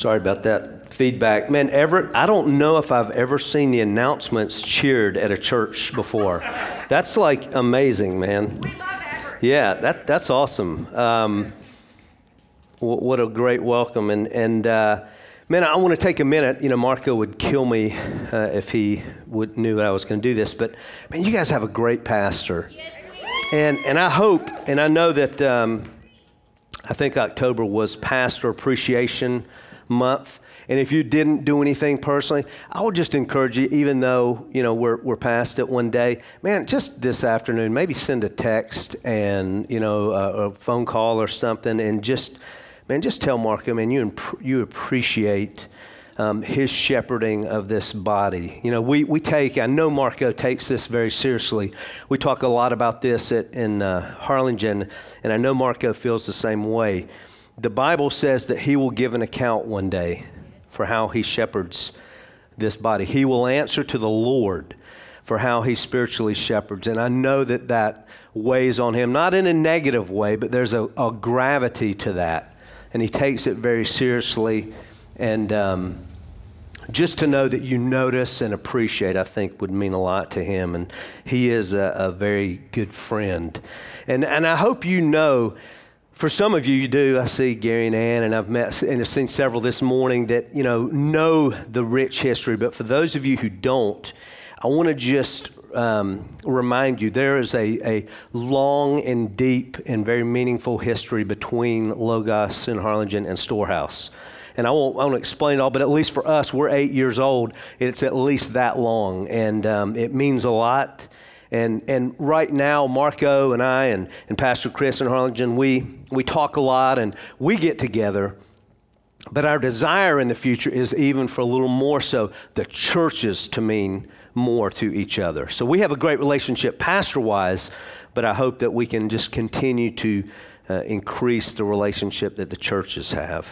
Sorry about that feedback. Man, Everett, I don't know if I've ever seen the announcements cheered at a church before. That's like amazing, man. We love Everett. Yeah, that, that's awesome. Um, wh- what a great welcome. And, and uh, man, I want to take a minute. You know, Marco would kill me uh, if he would, knew I was going to do this. But, man, you guys have a great pastor. Yes, And, and I hope, and I know that um, I think October was Pastor Appreciation Month. And if you didn't do anything personally, I would just encourage you, even though, you know, we're, we're past it one day, man, just this afternoon, maybe send a text and, you know, a, a phone call or something and just, man, just tell Marco, man, you, imp- you appreciate um, his shepherding of this body. You know, we, we take, I know Marco takes this very seriously. We talk a lot about this at, in uh, Harlingen, and I know Marco feels the same way. The Bible says that he will give an account one day for how he shepherds this body. He will answer to the Lord for how he spiritually shepherds. And I know that that weighs on him, not in a negative way, but there's a, a gravity to that. And he takes it very seriously. And um, just to know that you notice and appreciate, I think, would mean a lot to him. And he is a, a very good friend. And, and I hope you know for some of you, you do. I see Gary and Ann, and I've met and I've seen several this morning that you know know the rich history. But for those of you who don't, I want to just um, remind you there is a, a long and deep and very meaningful history between Logos and Harlingen and Storehouse. And I won't, I won't explain it all, but at least for us, we're eight years old. It's at least that long, and um, it means a lot. And, and right now, Marco and I and, and Pastor Chris and Harlingen, we, we talk a lot and we get together. But our desire in the future is even for a little more so the churches to mean more to each other. So we have a great relationship pastor wise, but I hope that we can just continue to uh, increase the relationship that the churches have.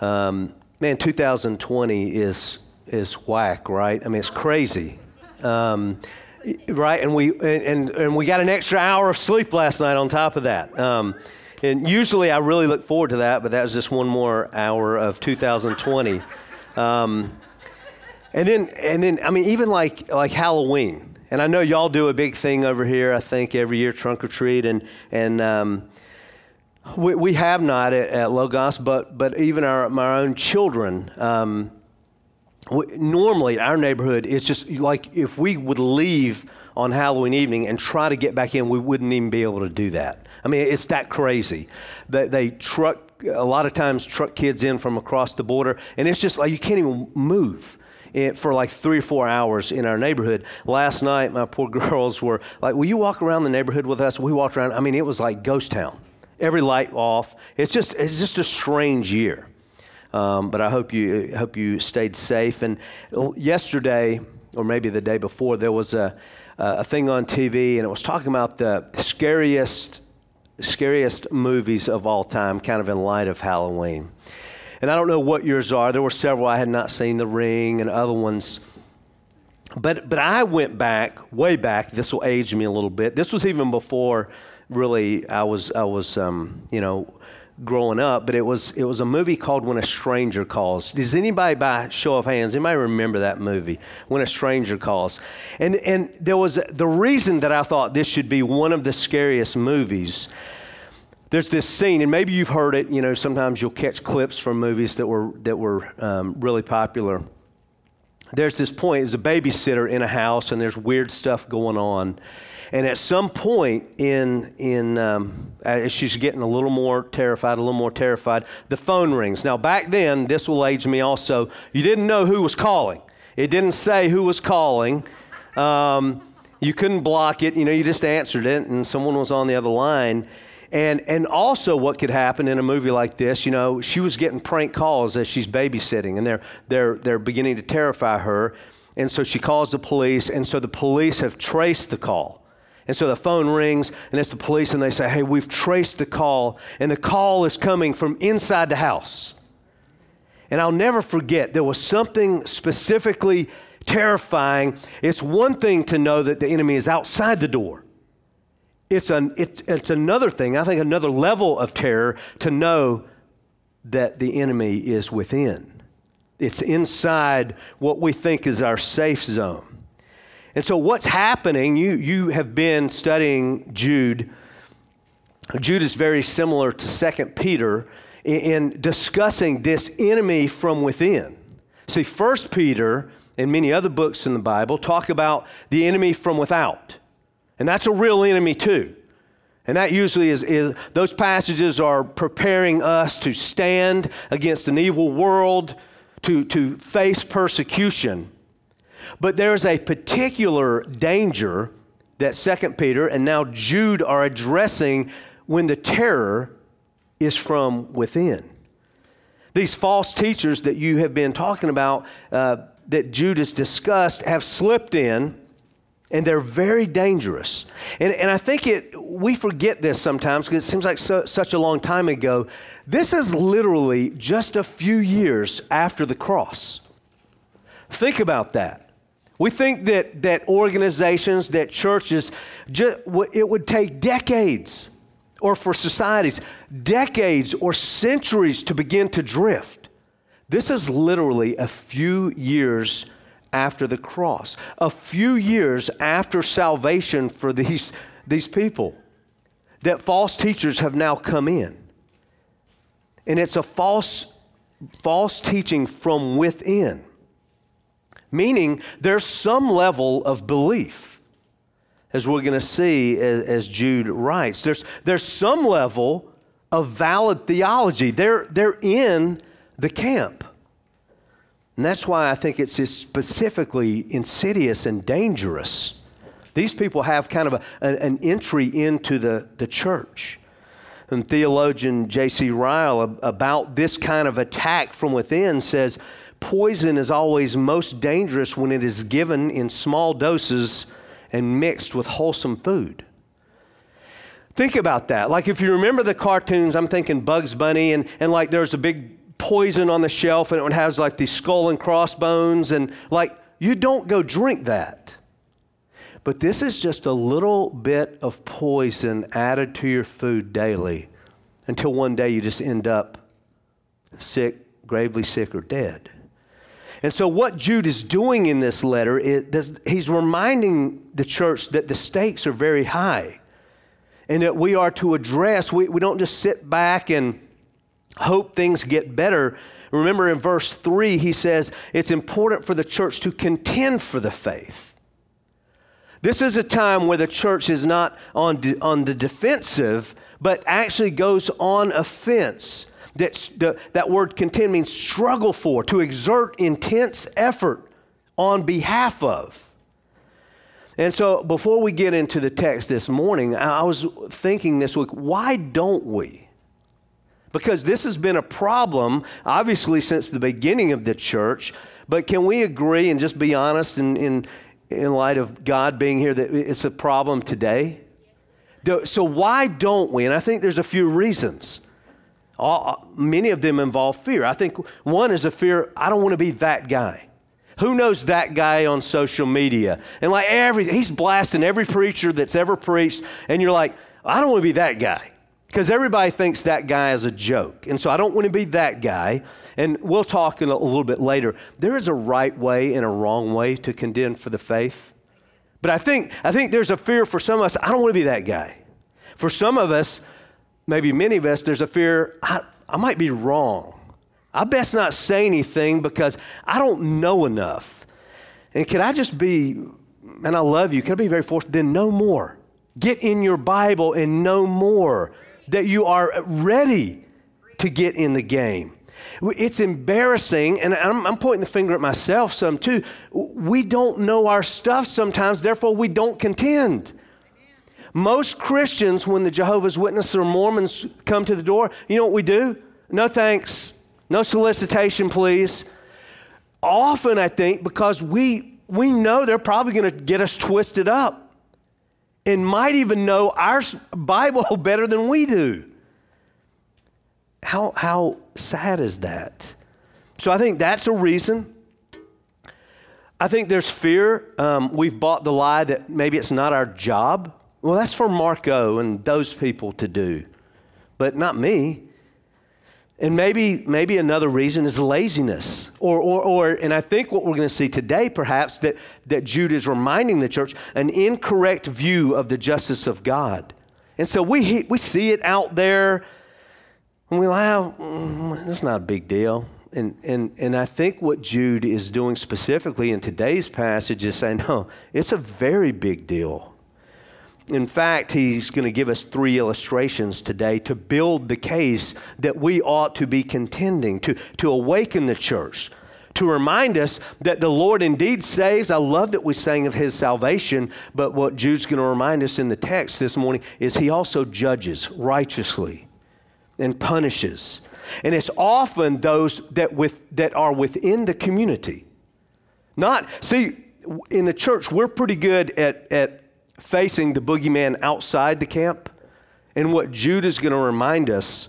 Um, man, 2020 is, is whack, right? I mean, it's crazy. Um, right? And we and, and we got an extra hour of sleep last night on top of that. Um, and usually I really look forward to that, but that was just one more hour of 2020. Um, and then and then I mean even like like Halloween. And I know y'all do a big thing over here. I think every year trunk or treat and and. Um, we, we have not at, at, Logos, but, but even our, my own children, normally our neighborhood is just like if we would leave on Halloween evening and try to get back in, we wouldn't even be able to do that. I mean, it's that crazy. They, they truck, a lot of times, truck kids in from across the border, and it's just like you can't even move. for like three or four hours in our neighborhood. Last night, my poor girls were like, Will you walk around the neighborhood with us? We walked around. I mean, it was like ghost town. Every light off. It's just, it's just a strange year. Um, but I hope you hope you stayed safe. And yesterday, or maybe the day before, there was a a thing on TV, and it was talking about the scariest scariest movies of all time, kind of in light of Halloween. And I don't know what yours are. There were several I had not seen, The Ring and other ones. But but I went back, way back. This will age me a little bit. This was even before really I was I was um, you know growing up, but it was it was a movie called When a Stranger Calls. Does anybody by show of hands, anybody remember that movie? When a Stranger Calls. And and there was the reason that I thought this should be one of the scariest movies. There's this scene, and maybe you've heard it. You know, sometimes you'll catch clips from movies that were that were um, really popular. There's this point: there's a babysitter in a house, and there's weird stuff going on and at some point in, in um, as she's getting a little more terrified, a little more terrified, the phone rings. Now, back then, this will age me also, you didn't know who was calling. It didn't say who was calling. Um, you couldn't block it. You know, you just answered it, and someone was on the other line. And, and also, what could happen in a movie like this, you know, she was getting prank calls as she's babysitting, and they're, they're, they're beginning to terrify her. And so she calls the police, and so the police have traced the call. And so the phone rings, and it's the police, and they say, Hey, we've traced the call, and the call is coming from inside the house. And I'll never forget, there was something specifically terrifying. It's one thing to know that the enemy is outside the door, it's, an, it's, it's another thing, I think, another level of terror to know that the enemy is within. It's inside what we think is our safe zone. And so, what's happening, you, you have been studying Jude. Jude is very similar to 2 Peter in, in discussing this enemy from within. See, 1 Peter and many other books in the Bible talk about the enemy from without. And that's a real enemy, too. And that usually is, is, those passages are preparing us to stand against an evil world, to, to face persecution. But there's a particular danger that 2 Peter and now Jude are addressing when the terror is from within. These false teachers that you have been talking about, uh, that Jude has discussed, have slipped in and they're very dangerous. And, and I think it, we forget this sometimes because it seems like so, such a long time ago. This is literally just a few years after the cross. Think about that. We think that, that organizations, that churches, just, it would take decades, or for societies, decades or centuries to begin to drift. This is literally a few years after the cross, a few years after salvation for these, these people, that false teachers have now come in. And it's a false, false teaching from within, meaning there's some level of belief, as we're going to see as, as, Jude writes. There's, there's some level of valid theology. They're, they're in the camp. And that's why I think it's specifically insidious and dangerous. These people have kind of a, an entry into the, the church. And theologian J.C. Ryle, about this kind of attack from within, says poison is always most dangerous when it is given in small doses and mixed with wholesome food. Think about that. Like if you remember the cartoons, I'm thinking Bugs Bunny, and, and like there's a big poison on the shelf and it has like these skull and crossbones and like you don't go drink that. But this is just a little bit of poison added to your food daily until one day you just end up sick, gravely sick, or dead. And so, what Jude is doing in this letter, is he's reminding the church that the stakes are very high and that we are to address, we, we don't just sit back and hope things get better. Remember in verse 3, he says it's important for the church to contend for the faith. This is a time where the church is not on, de- on the defensive, but actually goes on offense. That's the, that word contend means struggle for, to exert intense effort on behalf of. And so before we get into the text this morning, I was thinking this week, why don't we? Because this has been a problem, obviously, since the beginning of the church. But can we agree and just be honest in, in, in light of God being here that it's a problem today? So, why don't we? And I think there's a few reasons. All, many of them involve fear. I think one is a fear I don't want to be that guy. Who knows that guy on social media? And like every, he's blasting every preacher that's ever preached, and you're like, I don't want to be that guy because everybody thinks that guy is a joke. And so I don't want to be that guy. And we'll talk a, little bit later. There is a right way and a wrong way to contend for the faith. But I think, I think there's a fear for some of us, I don't want to be that guy. For some of us, maybe many of us, there's a fear, I, I might be wrong. I best not say anything because I don't know enough. And can I just be, and I love you, can I be very forceful? Then no more. Get in your Bible and know more that you are ready to get in the game. It's embarrassing, and I'm, I'm, pointing the finger at myself some too. We don't know our stuff sometimes, therefore, we don't contend. Most Christians, when the Jehovah's Witnesses or Mormons come to the door, you know what we do? No thanks, no solicitation, please. Often, I think, because we, we know they're probably going to get us twisted up and might even know our Bible better than we do. How, how sad is that? So I think that's a reason. I think there's fear. Um, we've bought the lie that maybe it's not our job. Well, that's for Marco and those people to do, but not me. And maybe, maybe another reason is laziness. Or, or, or, and I think what we're going to see today, perhaps, that, that Jude is reminding the church an incorrect view of the justice of God. And so we, we see it out there, and we laugh, mm, it's not a big deal. And, and, and I think what Jude is doing specifically in today's passage is saying, no, it's a very big deal. In fact, he's going to give us three illustrations today to build the case that we ought to be contending, to, to awaken the church, to remind us that the Lord indeed saves. I love that we sang of his salvation, but what Jude's going to remind us in the text this morning is he also judges righteously and punishes. And it's often those that, with, that are within the community. Not, see, in the church, we're pretty good at, at facing the boogeyman outside the camp. And what Jude is going to remind us,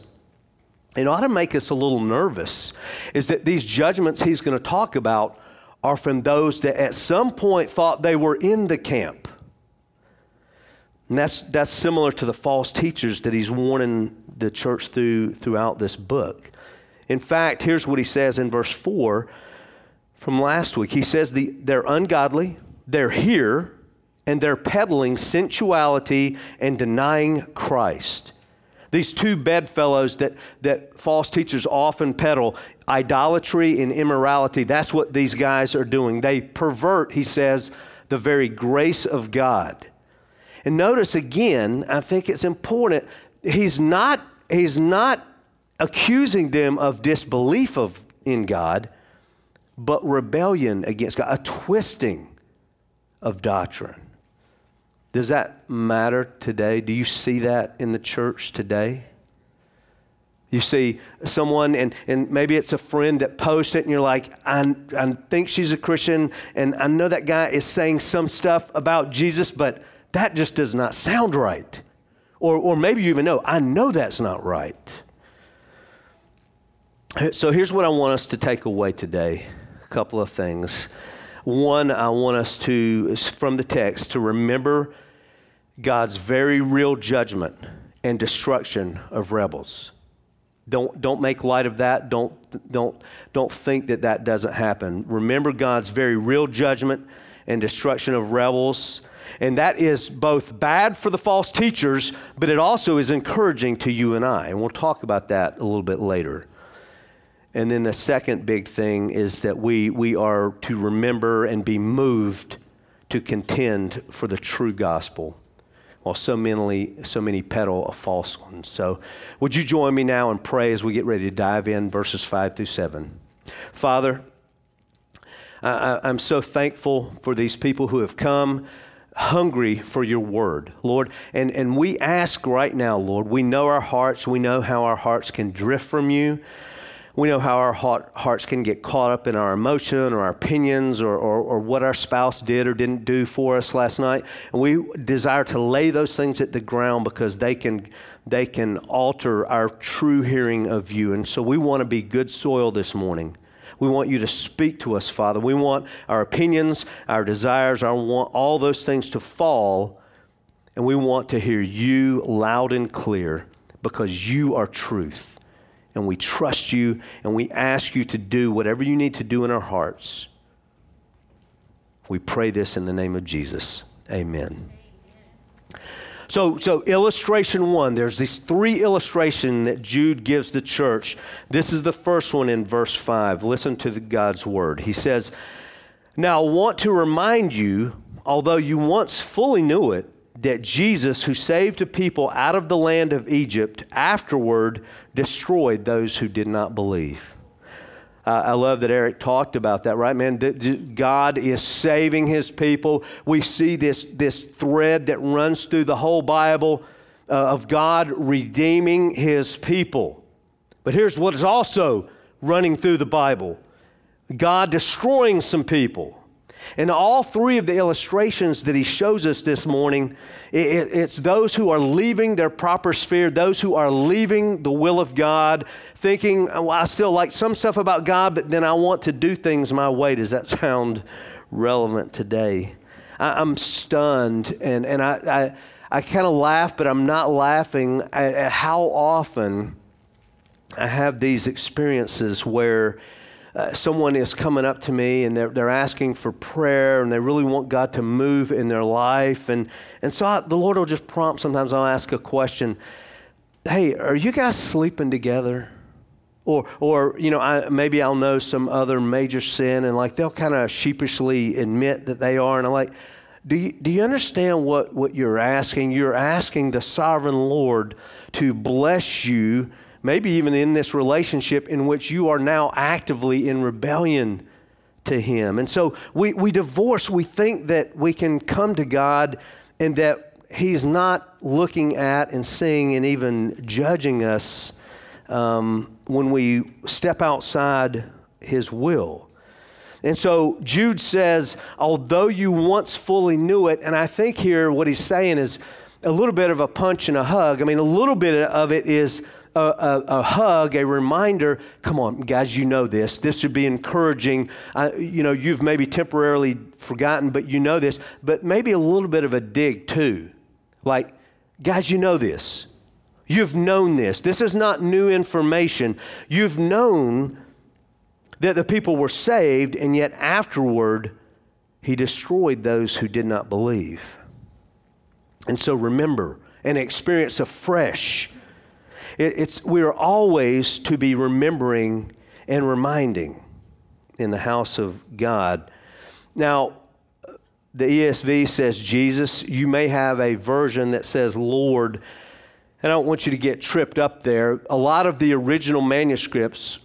and ought to make us a little nervous, is that these judgments he's going to talk about are from those that at some point thought they were in the camp. And that's, that's similar to the false teachers that he's warning the church through, throughout this book. In fact, here's what he says in verse 4 from last week. He says the, they're ungodly, they're here, and they're peddling sensuality and denying Christ. These two bedfellows that, that false teachers often peddle, idolatry and immorality, that's what these guys are doing. They pervert, he says, the very grace of God. And notice again, I think it's important, he's not, he's not accusing them of disbelief of, in God, but rebellion against God, a twisting of doctrine. Does that matter today? Do you see that in the church today? You see someone, and, and maybe it's a friend that posts it, and you're like, I, I think she's a Christian, and I know that guy is saying some stuff about Jesus, but that just does not sound right. Or, or maybe you even know, I know that's not right. So here's what I want us to take away today a couple of things. One, I want us to, from the text, to remember God's very real judgment and destruction of rebels. Don't, don't make light of that. Don't, don't, don't think that that doesn't happen. Remember God's very real judgment and destruction of rebels. And that is both bad for the false teachers, but it also is encouraging to you and I. And we'll talk about that a little bit later. And then the second big thing is that we, we are to remember and be moved to contend for the true gospel while so many, so many peddle a false one. So, would you join me now and pray as we get ready to dive in verses 5 through 7? Father, I, I'm so thankful for these people who have come hungry for your word, Lord. And, and we ask right now, Lord, we know our hearts, we know how our hearts can drift from you. We know how our hearts can get caught up in our emotion or our opinions or, or, or, what our spouse did or didn't do for us last night. And we desire to lay those things at the ground because they can, they can alter our true hearing of you. And so we want to be good soil this morning. We want you to speak to us, Father. We want our opinions, our desires, our want, all those things to fall. And we want to hear you loud and clear because you are truth and we trust you and we ask you to do whatever you need to do in our hearts. We pray this in the name of Jesus. Amen. So, so illustration one, there's these three illustration that Jude gives the church. This is the first one in verse five. Listen to the, God's word. He says, Now I want to remind you, although you once fully knew it, that Jesus, who saved a people out of the land of Egypt, afterward destroyed those who did not believe. I love that Eric talked about that, right, man? God is saving his people. We see this, this thread that runs through the whole Bible uh, of God redeeming his people. But here's what is also running through the Bible God destroying some people. In all three of the illustrations that he shows us this morning, it, it's those who are leaving their proper sphere, those who are leaving the will of God, thinking, well, I still like some stuff about God, but then I want to do things my way. Does that sound relevant today? I, am stunned, and, and I, I, I kind of laugh, but I'm not laughing at, at how often I have these experiences where uh, someone is coming up to me and they're, they're asking for prayer and they really want God to move in their life. And, and so I, the Lord will just prompt, sometimes I'll ask a question Hey, are you guys sleeping together? Or, or you know, I, maybe I'll know some other major sin and like they'll kind of sheepishly admit that they are. And I'm like, do you, do you understand what, what you're asking? You're asking the sovereign Lord to bless you maybe even in this relationship in which you are now actively in rebellion to Him. And so we, we divorce, we think that we can come to God and that He's not looking at and seeing and even judging us um, when we step outside His will. And so Jude says, although you once fully knew it, and I think here what he's saying is a little bit of a punch and a hug. I mean, a little bit of it is a, a, a, hug, a reminder. Come on, guys, you know this. This should be encouraging. You know, you've maybe temporarily forgotten, but you know this. But maybe a little bit of a dig too. Like, guys, you know this. You've known this. This is not new information. You've known that the people were saved, and yet afterward, he destroyed those who did not believe. And so remember and experience afresh it, it's, we are always to be remembering and reminding in the house of God. Now, the ESV says Jesus. You may have a version that says Lord. And I don't want you to get tripped up there. A lot of the original manuscripts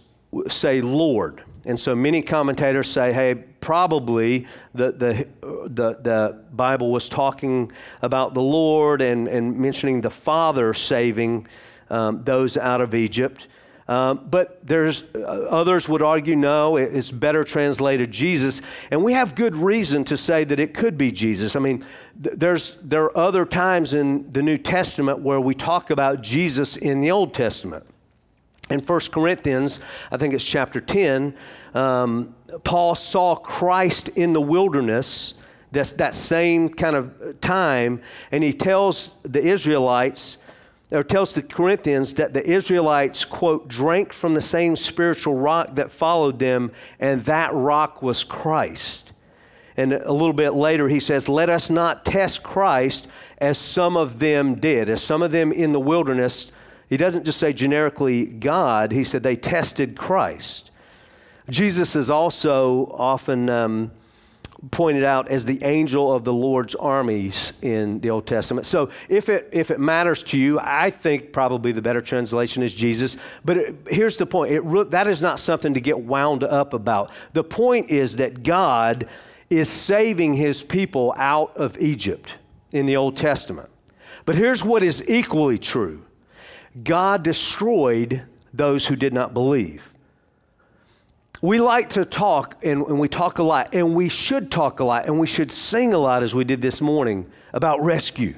say Lord. And so many commentators say, hey, probably the, the, the, the Bible was talking about the Lord and, and mentioning the Father saving um, those out of Egypt. Um, but there's uh, others would argue no, it's better translated Jesus, and we have good reason to say that it could be Jesus. I mean, th- there's there are other times in the New Testament where we talk about Jesus in the Old Testament. In 1 Corinthians, I think it's chapter 10, um, Paul saw Christ in the wilderness. That's that same kind of time, and he tells the Israelites or tells the Corinthians that the Israelites, quote, drank from the same spiritual rock that followed them, and that rock was Christ. And a little bit later, he says, Let us not test Christ as some of them did, as some of them in the wilderness. He doesn't just say generically God, he said they tested Christ. Jesus is also often. Um, pointed out as the angel of the Lord's armies in the Old Testament. So if it, if it matters to you, I think probably the better translation is Jesus. But it, here's the point it, that is not something to get wound up about. The point is that God is saving his people out of Egypt in the Old Testament. But here's what is equally true God destroyed those who did not believe we like to talk, and, and, we talk a lot, and we should talk a lot, and we should sing a lot as we did this morning about rescue.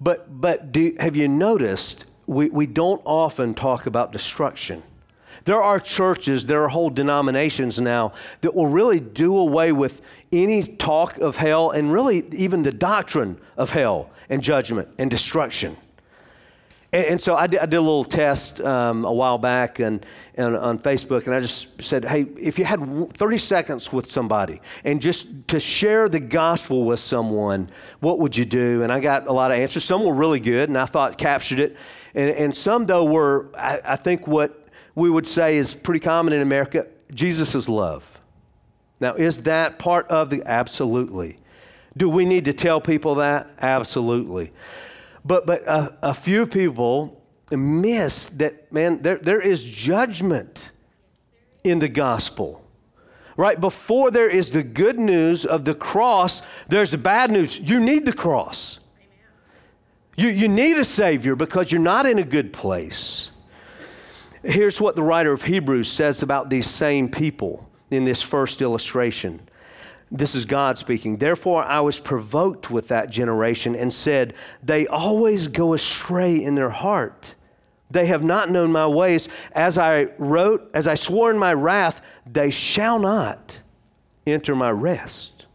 But, but do, have you noticed we, we don't often talk about destruction? There are churches, there are whole denominations now that will really do away with any talk of hell and really even the doctrine of hell and judgment and destruction. And, and so I did, I did, a little test um, a while back and, and on Facebook, and I just said, hey, if you had 30 seconds with somebody and just to share the gospel with someone, what would you do? And I got a lot of answers. Some were really good, and I thought captured it. And, and some, though, were, I, I think, what we would say is pretty common in America Jesus is love. Now, is that part of the? Absolutely. Do we need to tell people that? Absolutely. But, but a, a few people miss that, man, there, there is judgment in the gospel. Right before there is the good news of the cross, there's the bad news. You need the cross. You, you need a Savior because you're not in a good place. Here's what the writer of Hebrews says about these same people in this first illustration. This is God speaking. Therefore, I was provoked with that generation and said, They always go astray in their heart. They have not known my ways. As I wrote, as I swore in my wrath, they shall not enter my rest.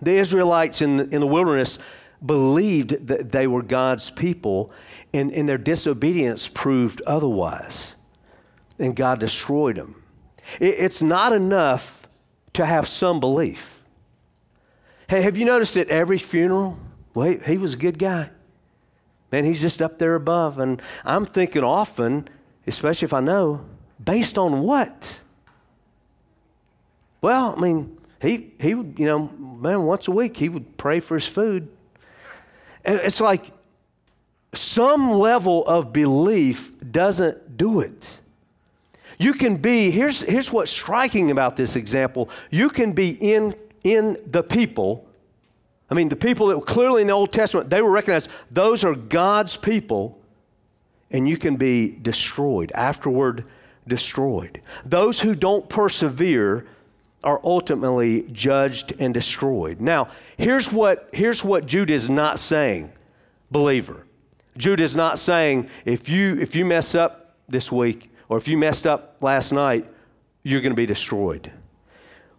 The Israelites in the, in the wilderness believed that they were God's people, and, and their disobedience proved otherwise. And God destroyed them. It, it's not enough to have some belief. Hey, have you noticed at every funeral? Well, he, he was a good guy. Man, he's just up there above. And I'm thinking often, especially if I know, based on what? Well, I mean, he, he would, you know, man, once a week he would pray for his food. And it's like some level of belief doesn't do it. You can be, here's, here's what's striking about this example. You can be in, in the people. I mean, the people that were clearly in the Old Testament, they were recognized, those are God's people, and you can be destroyed, afterward destroyed. Those who don't persevere are ultimately judged and destroyed. Now, here's what, here's what Jude is not saying, believer. Jude is not saying if you, if you mess up this week or if you messed up last night, you're going to be destroyed.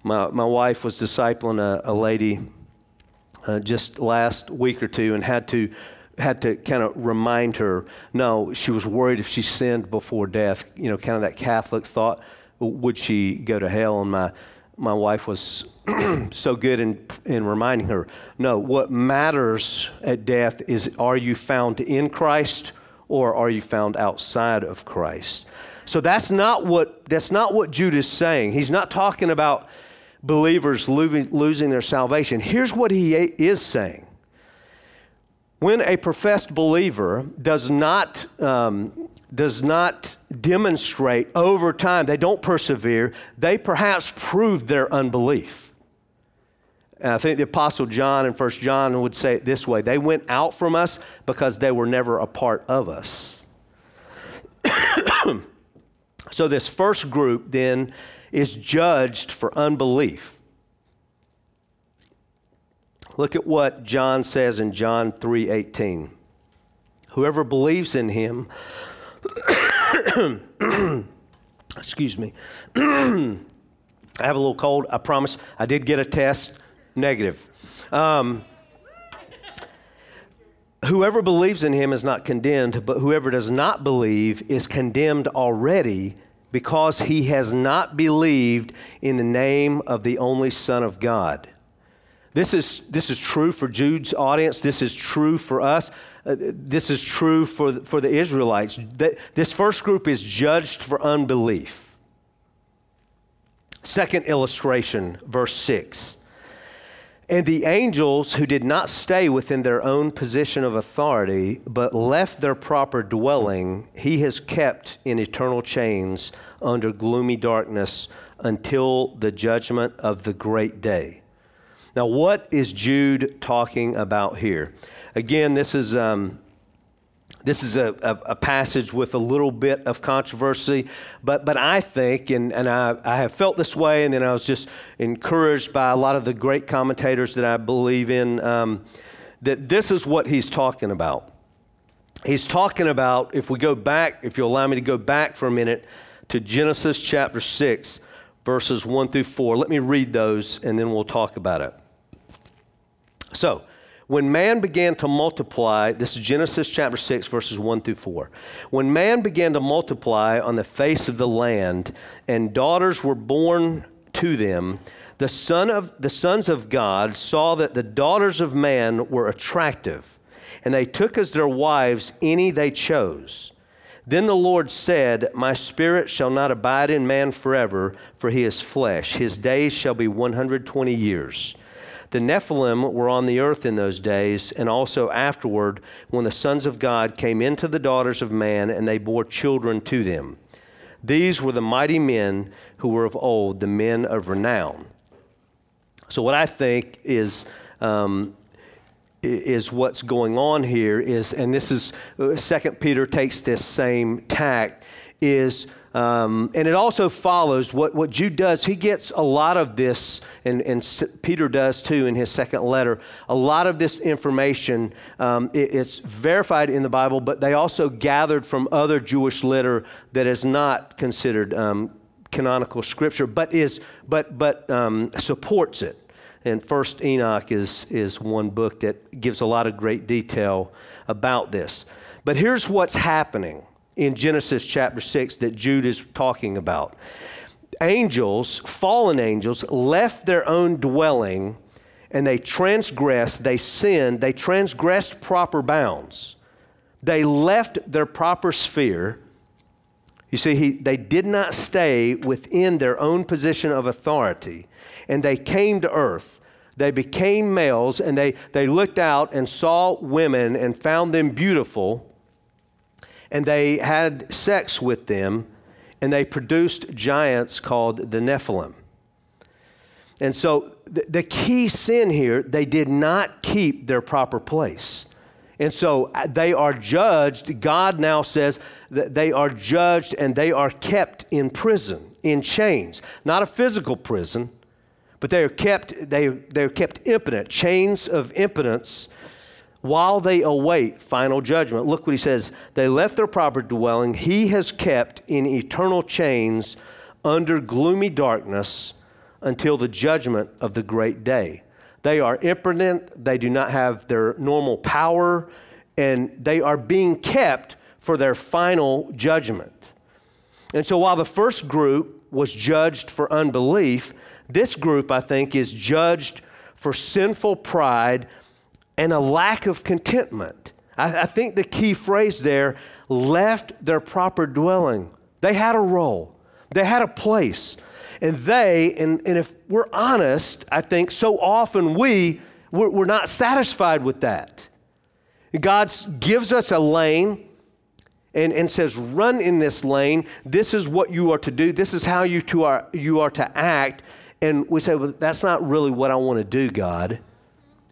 My, my wife was discipling a, a lady uh, just last week or two and had to had to kind of remind her no she was worried if she sinned before death you know kind of that catholic thought would she go to hell and my my wife was so good in, in reminding her no, what matters at death is are you found in Christ or are you found outside of Christ? So that's not what, that's not what Jude is saying. He's not talking about believers losing, their salvation. Here's what he is saying. When a professed believer does not um, does not demonstrate over time, they don't persevere, they perhaps prove their unbelief. And I think the Apostle John in 1 John would say it this way they went out from us because they were never a part of us. so, this first group then is judged for unbelief. Look at what John says in John 3:18. Whoever believes in him Excuse me. I have a little cold. I promise. I did get a test, negative. Um, whoever believes in him is not condemned, but whoever does not believe is condemned already because he has not believed in the name of the only Son of God. This is, this is true for Jude's audience. This is true for us. Uh, this is true for, for the Israelites. This first group is judged for unbelief. Second illustration, verse 6. And the angels who did not stay within their own position of authority, but left their proper dwelling, he has kept in eternal chains under gloomy darkness until the judgment of the great day. Now, what is Jude talking about here? Again, this is. Um, this is a, a, a, passage with a little bit of controversy, but, but I think, and, and I, I have felt this way, and then I was just encouraged by a lot of the great commentators that I believe in, um, that this is what he's talking about. He's talking about, if we go back, if you'll allow me to go back for a minute to Genesis chapter 6, verses 1 through 4. Let me read those, and then we'll talk about it. So, when man began to multiply, this is Genesis chapter 6, verses 1 through 4. When man began to multiply on the face of the land, and daughters were born to them, the, son of, the sons of God saw that the daughters of man were attractive, and they took as their wives any they chose. Then the Lord said, My spirit shall not abide in man forever, for he is flesh. His days shall be 120 years. The Nephilim were on the earth in those days, and also afterward, when the sons of God came into the daughters of man, and they bore children to them. These were the mighty men who were of old, the men of renown. So, what I think is um, is what's going on here is, and this is Second Peter takes this same tack, is um, and it also follows what, what Jude does. He gets a lot of this, and, and Peter does too in his second letter. A lot of this information, um, it, it's verified in the Bible, but they also gathered from other Jewish litter that is not considered um, canonical scripture, but is but but um, supports it. And First Enoch is is one book that gives a lot of great detail about this. But here's what's happening in Genesis chapter 6 that Jude is talking about. Angels, fallen angels, left their own dwelling and they transgressed, they sinned, they transgressed proper bounds. They left their proper sphere. You see, he, they did not stay within their own position of authority, and they came to earth. They became males, and they, they looked out and saw women and found them beautiful, and they had sex with them, and they produced giants called the Nephilim. And so the, the key sin here, they did not keep their proper place. And so uh, they are judged. God now says that they are judged and they are kept in prison, in chains. Not a physical prison, but they are kept, they, they're kept impotent, chains of impotence while they await final judgment. Look what he says. They left their proper dwelling. He has kept in eternal chains under gloomy darkness until the judgment of the great day. They are impotent, they do not have their normal power, and they are being kept for their final judgment. And so while the first group was judged for unbelief, this group, I think, is judged for sinful pride and a lack of contentment. I, I think the key phrase there left their proper dwelling. They had a role, they had a place. And they, and, and if we're honest, I think so often we, we're, we're not satisfied with that. God gives us a lane and, and says, run in this lane. This is what you are to do. This is how you, to are, you are to act. And we say, well, that's not really what I want to do, God.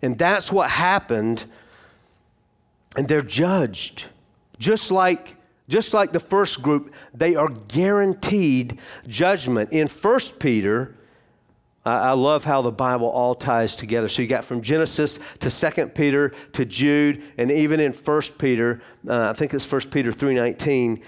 And that's what happened. And they're judged. Just like just like the first group, they are guaranteed judgment. In 1 Peter, I love how the Bible all ties together. So you got from Genesis to 2 Peter to Jude, and even in 1 Peter, uh, I think it's 1 Peter 3.19,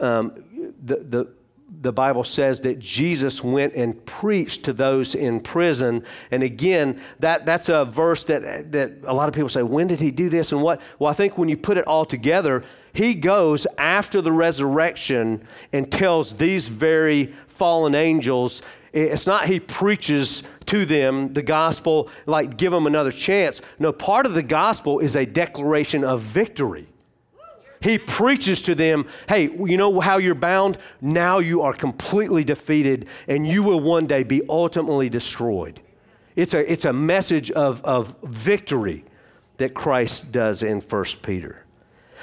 um, the, the, the Bible says that Jesus went and preached to those in prison. And again, that, that's a verse that, that a lot of people say, when did he do this and what? Well, I think when you put it all together, he goes after the resurrection and tells these very fallen angels, it's not he preaches to them the gospel, like give them another chance. No, part of the gospel is a declaration of victory. He preaches to them, hey, you know how you're bound? Now you are completely defeated and you will one day be ultimately destroyed. It's a, it's a message of, of victory that Christ does in 1 Peter.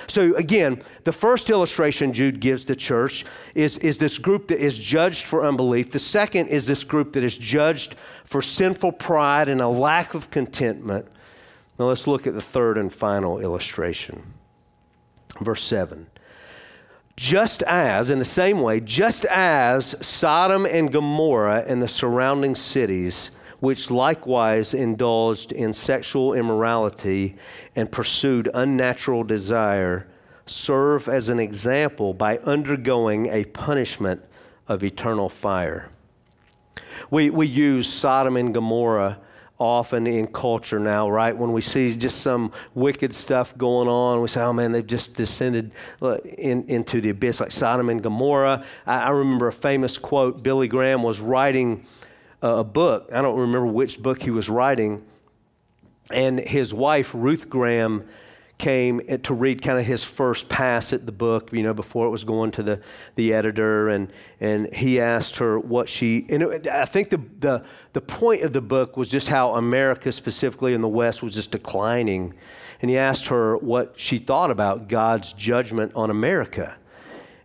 So, again, the first illustration Jude gives the church is, is this group that is judged for unbelief. The second is this group that is judged for sinful pride and a lack of contentment. Now, let's look at the third and final illustration. Verse 7. Just as, in the same way, just as Sodom and Gomorrah and the surrounding cities which likewise indulged in sexual immorality and pursued unnatural desire, serve as an example by undergoing a punishment of eternal fire. We, we use Sodom and Gomorrah often in culture now, right? When we see just some wicked stuff going on, we say, oh man, they've just descended uh, in, into the abyss, like Sodom and Gomorrah. I, I remember a famous quote Billy Graham was writing a book. I don't remember which book he was writing. And his wife, Ruth Graham, came to read kind of his first pass at the book, you know, before it was going to the, the editor. And, and he asked her what she, and it, I think the, the, the point of the book was just how America, specifically in the West, was just declining. And he asked her what she thought about God's judgment on America.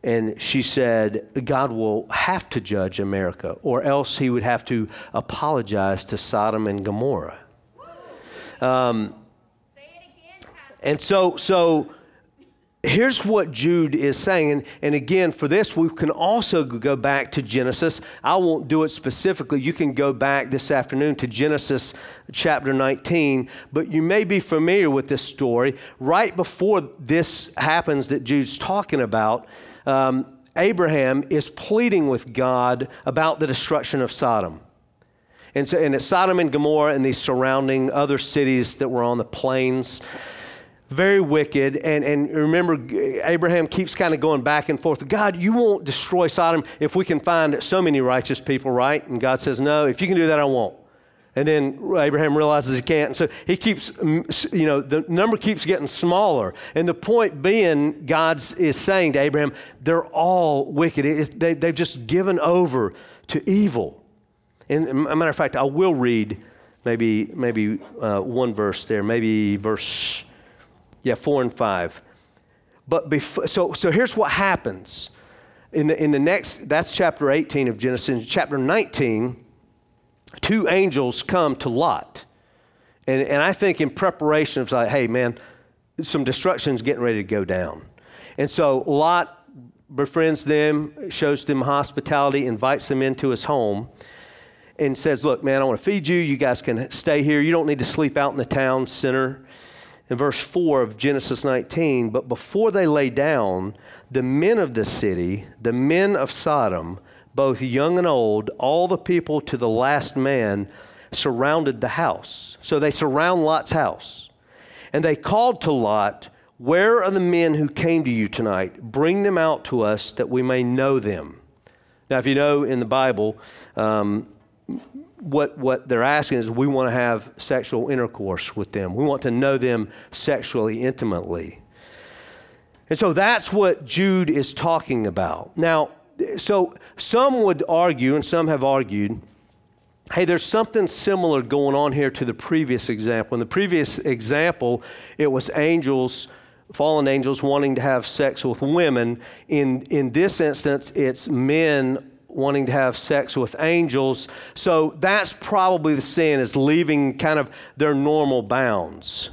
And she said, God will have to judge America, or else he would have to apologize to Sodom and Gomorrah. Um, and so, so here's what Jude is saying. And, and again, for this, we can also go back to Genesis. I won't do it specifically. You can go back this afternoon to Genesis chapter 19. But you may be familiar with this story. Right before this happens that Jude's talking about, um, Abraham is pleading with God about the destruction of Sodom. And, so, and it's Sodom and Gomorrah and these surrounding other cities that were on the plains. Very wicked. And, and remember, Abraham keeps kind of going back and forth. God, you won't destroy Sodom if we can find so many righteous people, right? And God says, No, if you can do that, I won't. And then Abraham realizes he can't. And so he keeps, you know, the number keeps getting smaller. And the point being, God is saying to Abraham, they're all wicked. They, they've just given over to evil. And a matter of fact, I will read maybe, maybe uh, one verse there, maybe verse, yeah, four and five. But before, so, so here's what happens. In the, in the next, that's chapter 18 of Genesis. Chapter 19, two angels come to Lot. And, and I think in preparation of like, hey, man, some destruction is getting ready to go down. And so Lot befriends them, shows them hospitality, invites them into his home, and says, Look, man, I want to feed you. You guys can stay here. You don't need to sleep out in the town center. In verse 4 of Genesis 19, but before they lay down, the men of the city, the men of Sodom, both young and old, all the people to the last man surrounded the house. So they surround Lot's house. And they called to Lot, Where are the men who came to you tonight? Bring them out to us that we may know them. Now, if you know in the Bible, um, what, what they're asking is we want to have sexual intercourse with them. We want to know them sexually intimately. And so that's what Jude is talking about. Now, so some would argue, and some have argued, hey, there's something similar going on here to the previous example. In the previous example, it was angels, fallen angels, wanting to have sex with women. In, in this instance, it's men wanting to have sex with angels. So that's probably the sin, is leaving kind of their normal bounds.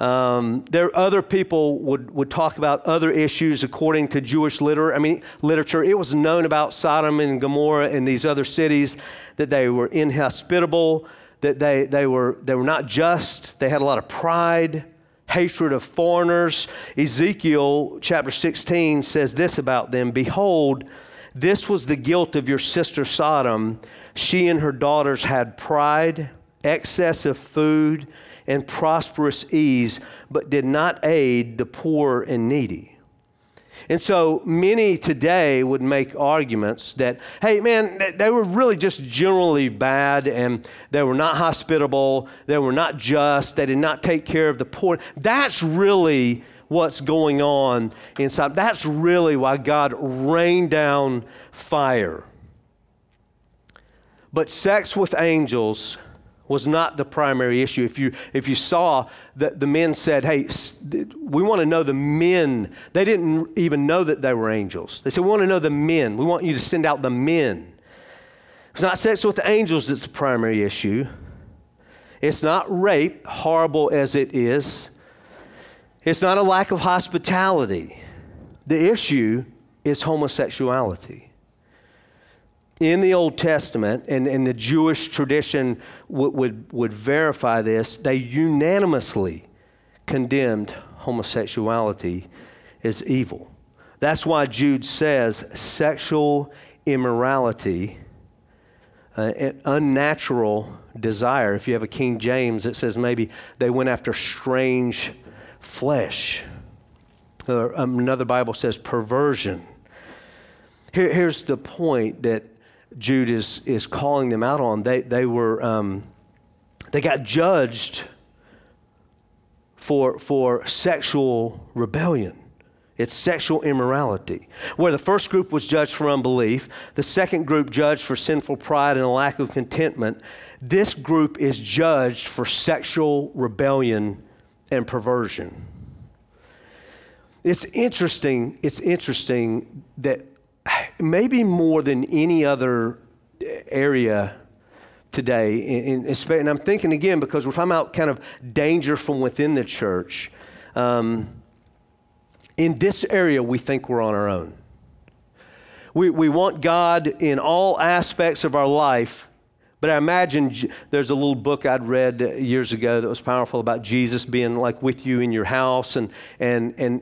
Um, there other people would, would talk about other issues according to Jewish liter- I mean, literature. It was known about Sodom and Gomorrah and these other cities that they were inhospitable, that they, they, were, they were not just, they had a lot of pride, hatred of foreigners. Ezekiel chapter 16 says this about them Behold, this was the guilt of your sister Sodom. She and her daughters had pride, excess of food, and prosperous ease, but did not aid the poor and needy. And so many today would make arguments that, hey, man, they were really just generally bad and they were not hospitable, they were not just, they did not take care of the poor. That's really what's going on inside. That's really why God rained down fire. But sex with angels was not the primary issue. If you, if you saw that the men said, hey, we want to know the men, they didn't even know that they were angels. They said, we want to know the men. We want you to send out the men. It's not sex with angels that's the primary issue. It's not rape, horrible as it is. It's not a lack of hospitality. The issue is homosexuality in the Old Testament, and, and the Jewish tradition would, would, would verify this, they unanimously condemned homosexuality as evil. That's why Jude says sexual immorality, uh, unnatural desire. If you have a King James, it says maybe they went after strange flesh. Or um, another Bible says perversion. Here, here's the point that Jude is, is calling them out on. They, they were, um, they got judged for, for sexual rebellion. It's sexual immorality. Where the first group was judged for unbelief, the second group judged for sinful pride and a lack of contentment. This group is judged for sexual rebellion and perversion. It's interesting, it's interesting that maybe more than any other area today, and I'm thinking again because we're talking about kind of danger from within the church. Um, in this area, we think we're on our own. We, we want God in all aspects of our life, but I imagine there's a little book I'd read years ago that was powerful about Jesus being like with you in your house and, and, and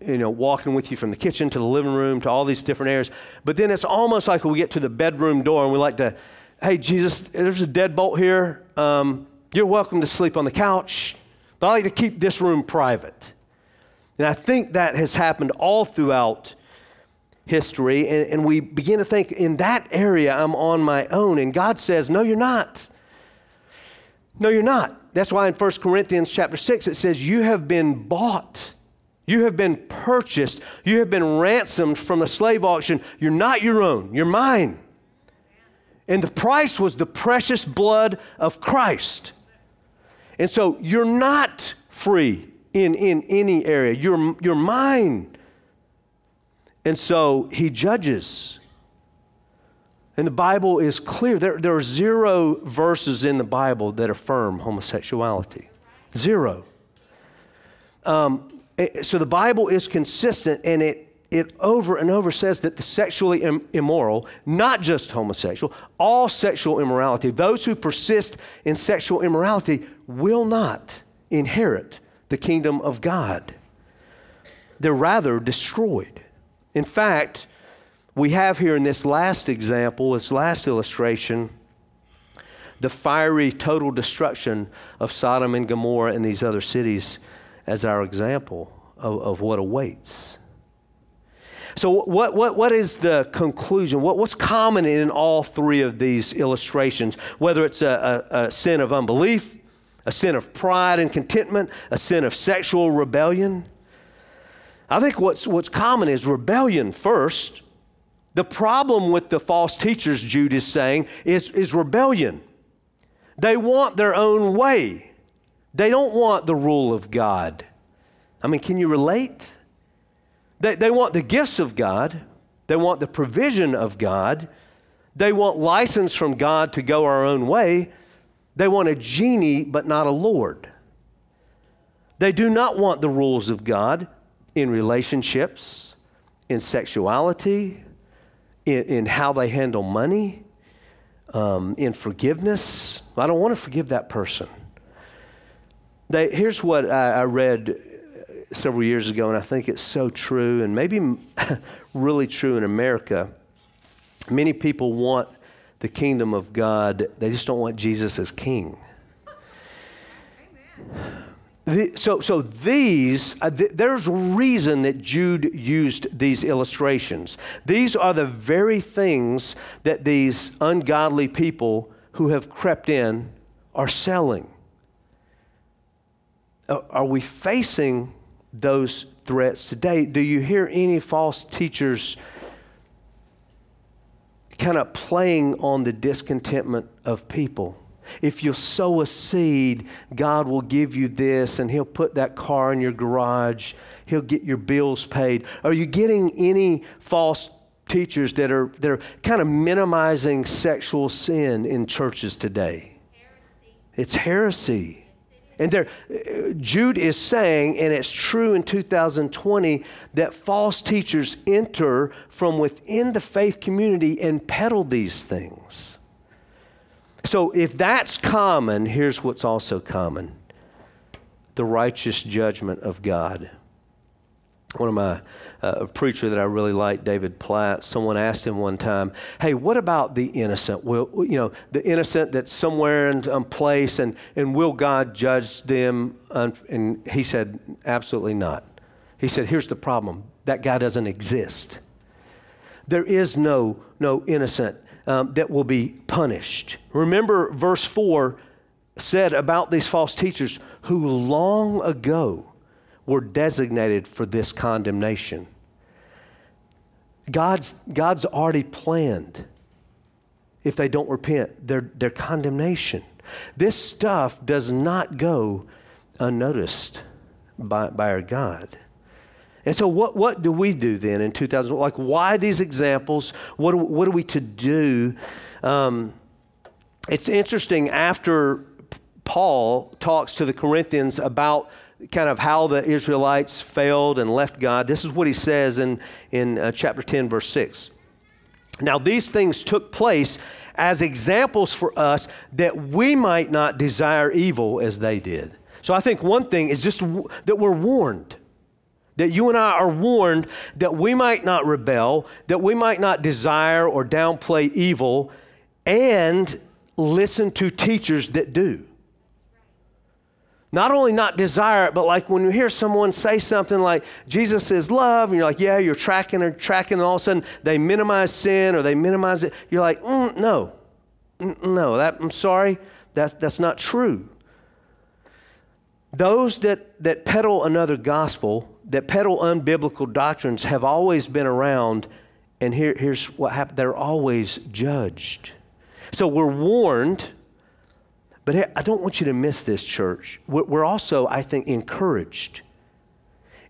you know, walking with you from the kitchen to the living room to all these different areas. But then it's almost like we get to the bedroom door and we like to, hey, Jesus, there's a deadbolt here. Um, you're welcome to sleep on the couch. But I like to keep this room private. And I think that has happened all throughout history. And, and, we begin to think, in that area, I'm on my own. And God says, No, you're not. No, you're not. That's why in 1 Corinthians chapter 6, it says, You have been bought. You have been purchased. You have been ransomed from a slave auction. You're not your own, you're mine. And the price was the precious blood of Christ. And so you're not free in, in any area. You're, you're mine. And so he judges. And the Bible is clear. There, there are zero verses in the Bible that affirm homosexuality. Zero. Um, so the Bible is consistent and it it over and over says that the sexually Im- immoral, not just homosexual, all sexual immorality, those who persist in sexual immorality will not inherit the kingdom of God. They're rather destroyed. In fact, we have here in this last example, this last illustration, the fiery total destruction of Sodom and Gomorrah and these other cities as our example of, of what awaits. So, what, what, what is the conclusion? What, what's common in all three of these illustrations? Whether it's a, a, a sin of unbelief, a sin of pride and contentment, a sin of sexual rebellion. I think what's, what's common is rebellion first. The problem with the false teachers, Jude is saying, is, is rebellion. They want their own way, they don't want the rule of God. I mean, can you relate? They, they want the gifts of God, they want the provision of God, they want license from God to go our own way. They want a genie, but not a Lord. They do not want the rules of God in relationships, in sexuality, in, in how they handle money, um, in forgiveness. I don't want to forgive that person. They, here's what I, I read several years ago, and I think it's so true, and maybe really true in America. Many people want the kingdom of God, they just don't want Jesus as king. The, so, so these, uh, th- there's reason that Jude used these illustrations. These are the very things that these ungodly people who have crept in are selling. Uh, are we facing those threats today. Do you hear any false teachers kind of playing on the discontentment of people? If you sow a seed, God will give you this and He'll put that car in your garage. He'll get your bills paid. Are you getting any false teachers that are, that are kind of minimizing sexual sin in churches today? It's heresy. And there, Jude is saying, and it's true in 2020, that false teachers enter from within the faith community and peddle these things. So if that's common, here's what's also common the righteous judgment of God one of my uh, preacher that I really like, David Platt. Someone asked him one time, "Hey, what about the innocent? Will you know the innocent that's somewhere in some place, and and will God judge them?" And he said, "Absolutely not." He said, "Here's the problem: that guy doesn't exist. There is no no innocent um, that will be punished." Remember, verse four said about these false teachers who long ago were designated for this condemnation. God's, God's already planned, if they don't repent, their, their condemnation. This stuff does not go unnoticed by, by our God. And so, what, what do we do then in 2000? Like, why these examples? What, what are we to do? Um, it's interesting after Paul talks to the Corinthians about kind of how the Israelites failed and left God, this is what he says in, in uh, chapter 10, verse 6. Now, these things took place as examples for us that we might not desire evil as they did. So I think one thing is just w- that we're warned. That you and I are warned that we might not rebel, that we might not desire or downplay evil, and listen to teachers that do. Not only not desire it, but like when you hear someone say something like Jesus is love, and you're like, yeah, you're tracking and tracking, and all of a sudden they minimize sin or they minimize it. You're like, mm, no, mm, no, that, I'm sorry, that's, that's not true. Those that, that peddle another gospel, that peddle unbiblical doctrines, have always been around, and here, here's what happened they're always judged. So we're warned, but I don't want you to miss this, church. We're also, I think, encouraged.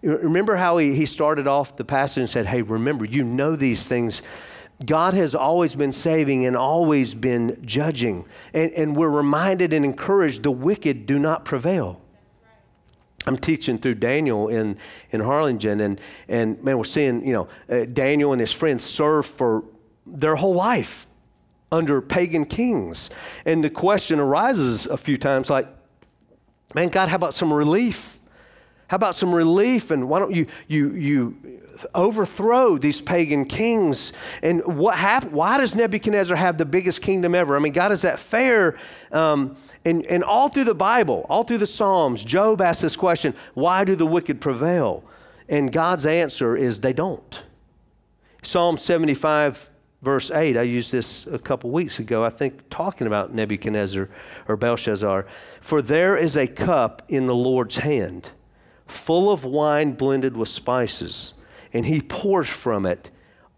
Remember how he, he started off the passage and said, Hey, remember, you know these things. God has always been saving and always been judging. And, and we're reminded and encouraged the wicked do not prevail. I'm teaching through Daniel in, in Harlingen, and, and man, we're seeing, you know, uh, Daniel and his friends serve for their whole life under pagan kings. And the question arises a few times like, man, God, how about some relief? How about some relief? And why don't you, you, you overthrow these pagan kings? And what happened? Why does Nebuchadnezzar have the biggest kingdom ever? I mean, God, is that fair? Um, and, and all through the Bible, all through the Psalms, Job asks this question why do the wicked prevail? And God's answer is they don't. Psalm 75, verse 8, I used this a couple weeks ago, I think, talking about Nebuchadnezzar or Belshazzar. For there is a cup in the Lord's hand, full of wine blended with spices, and he pours from it.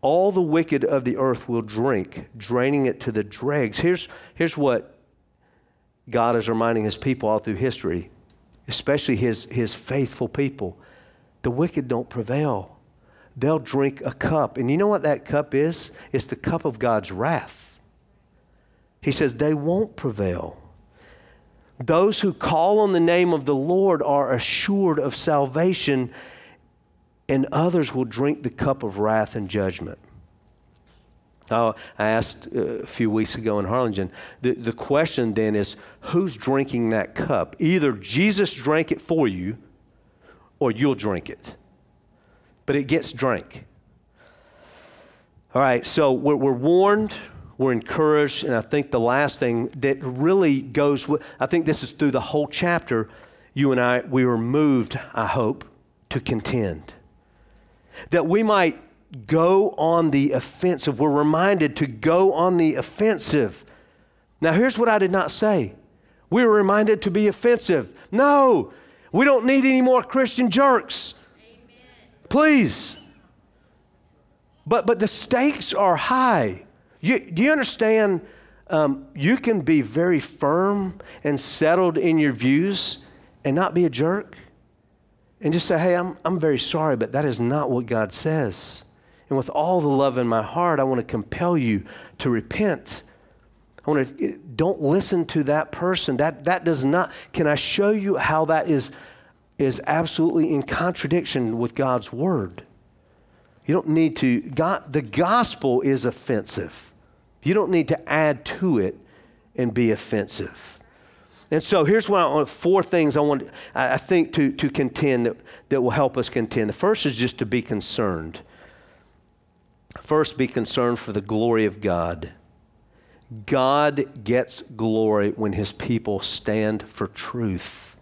All the wicked of the earth will drink, draining it to the dregs. Here's, here's what God is reminding his people all through history, especially his, his faithful people. The wicked don't prevail. They'll drink a cup. And you know what that cup is? It's the cup of God's wrath. He says they won't prevail. Those who call on the name of the Lord are assured of salvation, and others will drink the cup of wrath and judgment. Oh, I asked uh, a few weeks ago in Harlingen, the, the question then is who's drinking that cup? Either Jesus drank it for you or you'll drink it. But it gets drank. All right, so we're, we're warned, we're encouraged, and I think the last thing that really goes with, I think this is through the whole chapter, you and I, we were moved, I hope, to contend. That we might go on the offensive. We're reminded to go on the offensive. Now, here's what I did not say. We were reminded to be offensive. No, we don't need any more Christian jerks. Amen. Please. But, but the stakes are high. You, do you understand? Um, you can be very firm and settled in your views and not be a jerk and just say, hey, I'm, I'm very sorry, but that is not what God says. And with all the love in my heart, I want to compel you to repent. I want to eh, don't listen to that person. That that does not. Can I show you how that is is absolutely in contradiction with God's word? You don't need to. God, the gospel is offensive. You don't need to add to it and be offensive. And so here's what I uh, want, four things I want I think to, to contend that, that will help us contend. The first is just to be concerned. First, be concerned for the glory of God. God gets glory when his people stand for truth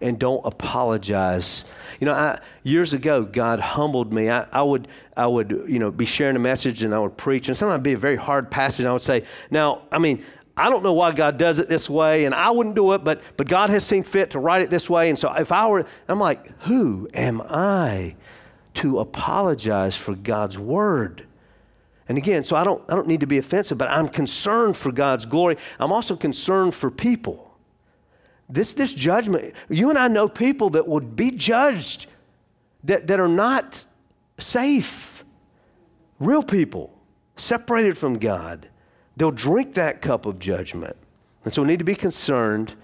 and don't apologize. You know, I, years ago, God humbled me. I, I, would, I would, you know, be sharing a message and I would preach, and sometimes it'd be a very hard passage. And I would say, now, I mean, I don't know why God does it this way, and I wouldn't do it, but, but God has seen fit to write it this way. And so if I were, I'm like, who am I to apologize for God's word. And again, so I don't, I don't need to be offensive, but I'm concerned for God's glory. I'm also concerned for people. This, this judgment, you and I know people that would be judged that, that are not safe. Real people, separated from God. They'll drink that cup of judgment. And so we need to be concerned.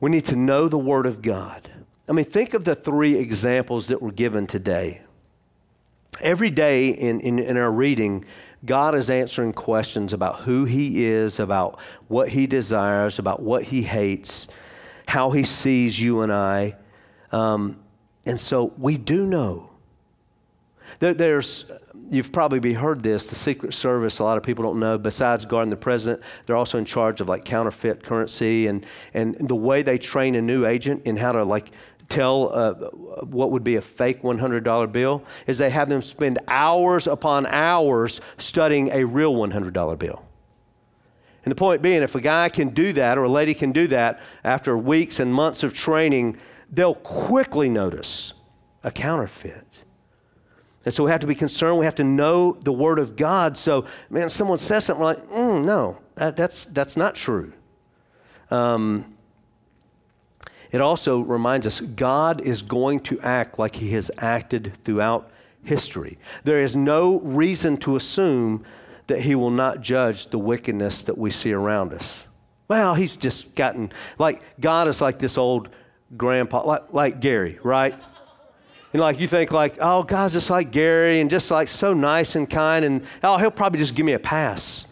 We need to know the Word of God. I mean, think of the three examples that were given today. Every day in, in, in, our reading, God is answering questions about who He is, about what He desires, about what He hates, how He sees you and I. Um, and so we do know. There, there's you've probably heard this. The Secret Service, a lot of people don't know. Besides guarding the president, they're also in charge of like counterfeit currency and and the way they train a new agent in how to like tell uh, what would be a fake $100 bill is they have them spend hours upon hours studying a real $100 bill. And the point being, if a guy can do that or a lady can do that after weeks and months of training, they'll quickly notice a counterfeit. And so we have to be concerned. We have to know the Word of God. So, man, someone says something, we're like, mm, no, that, that's, that's not true. Um, it also reminds us God is going to act like He has acted throughout history. There is no reason to assume that He will not judge the wickedness that we see around us. Well, He's just gotten, like, God is like this old grandpa, like, like Gary, right? And like you think like, oh, God's just like Gary and just like so nice and kind, and oh, he'll probably just give me a pass.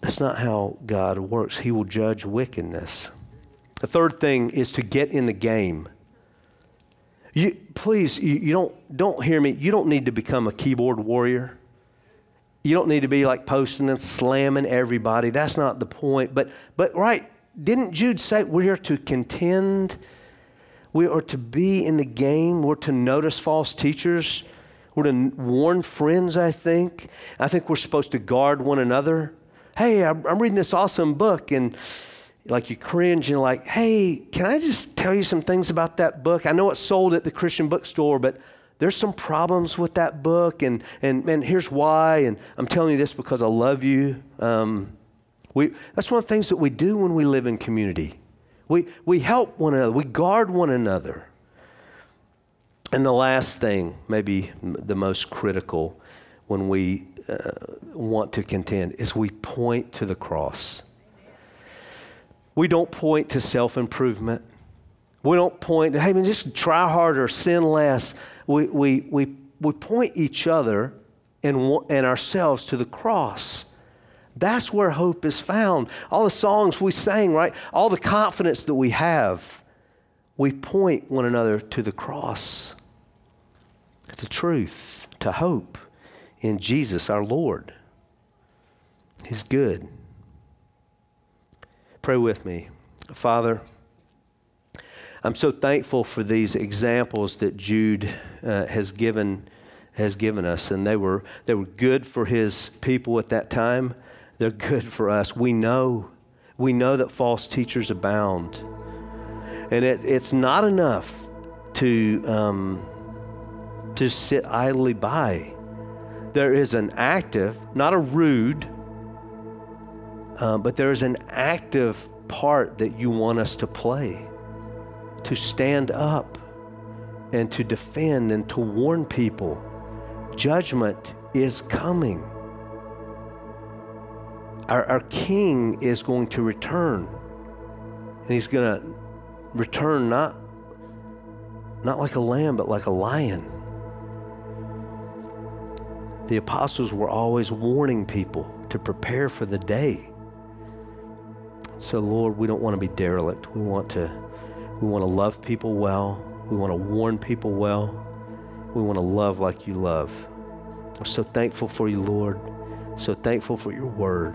That's not how God works. He will judge wickedness. The third thing is to get in the game. You, please, you, you, don't, don't hear me. You don't need to become a keyboard warrior. You don't need to be like posting and slamming everybody. That's not the point. But, but right, didn't Jude say we're here to contend? We are to be in the game. We're to notice false teachers. We're to warn friends, I think. I think we're supposed to guard one another hey, I'm, reading this awesome book, and like you cringe and like, hey, can I just tell you some things about that book? I know it's sold at the Christian bookstore, but there's some problems with that book, and, and, and here's why. And I'm telling you this because I love you. Um, we, that's one of the things that we do when we live in community. We, we help one another, we guard one another. And the last thing, maybe the most critical when we uh, want to contend is we point to the cross. We don't point to self improvement. We don't point hey, man, just try harder, sin less. We, we, we, we point each other and, and ourselves to the cross. That's where hope is found. All the songs we sang, right? All the confidence that we have, we point one another to the cross, to truth, to hope in Jesus our Lord. He's good. Pray with me. Father, I'm so thankful for these examples that Jude uh, has given has given us and they were they were good for his people at that time. They're good for us. We know we know that false teachers abound. And it, it's not enough to um, to sit idly by there is an active, not a rude, uh, but there is an active part that you want us to play to stand up and to defend and to warn people. Judgment is coming. Our, our king is going to return. And he's going to return not, not like a lamb, but like a lion the apostles were always warning people to prepare for the day. So, Lord, we don't want to be derelict. We want to, we want to love people well. We want to warn people well. We want to love like you love. I'm so thankful for you, Lord. So thankful for your word.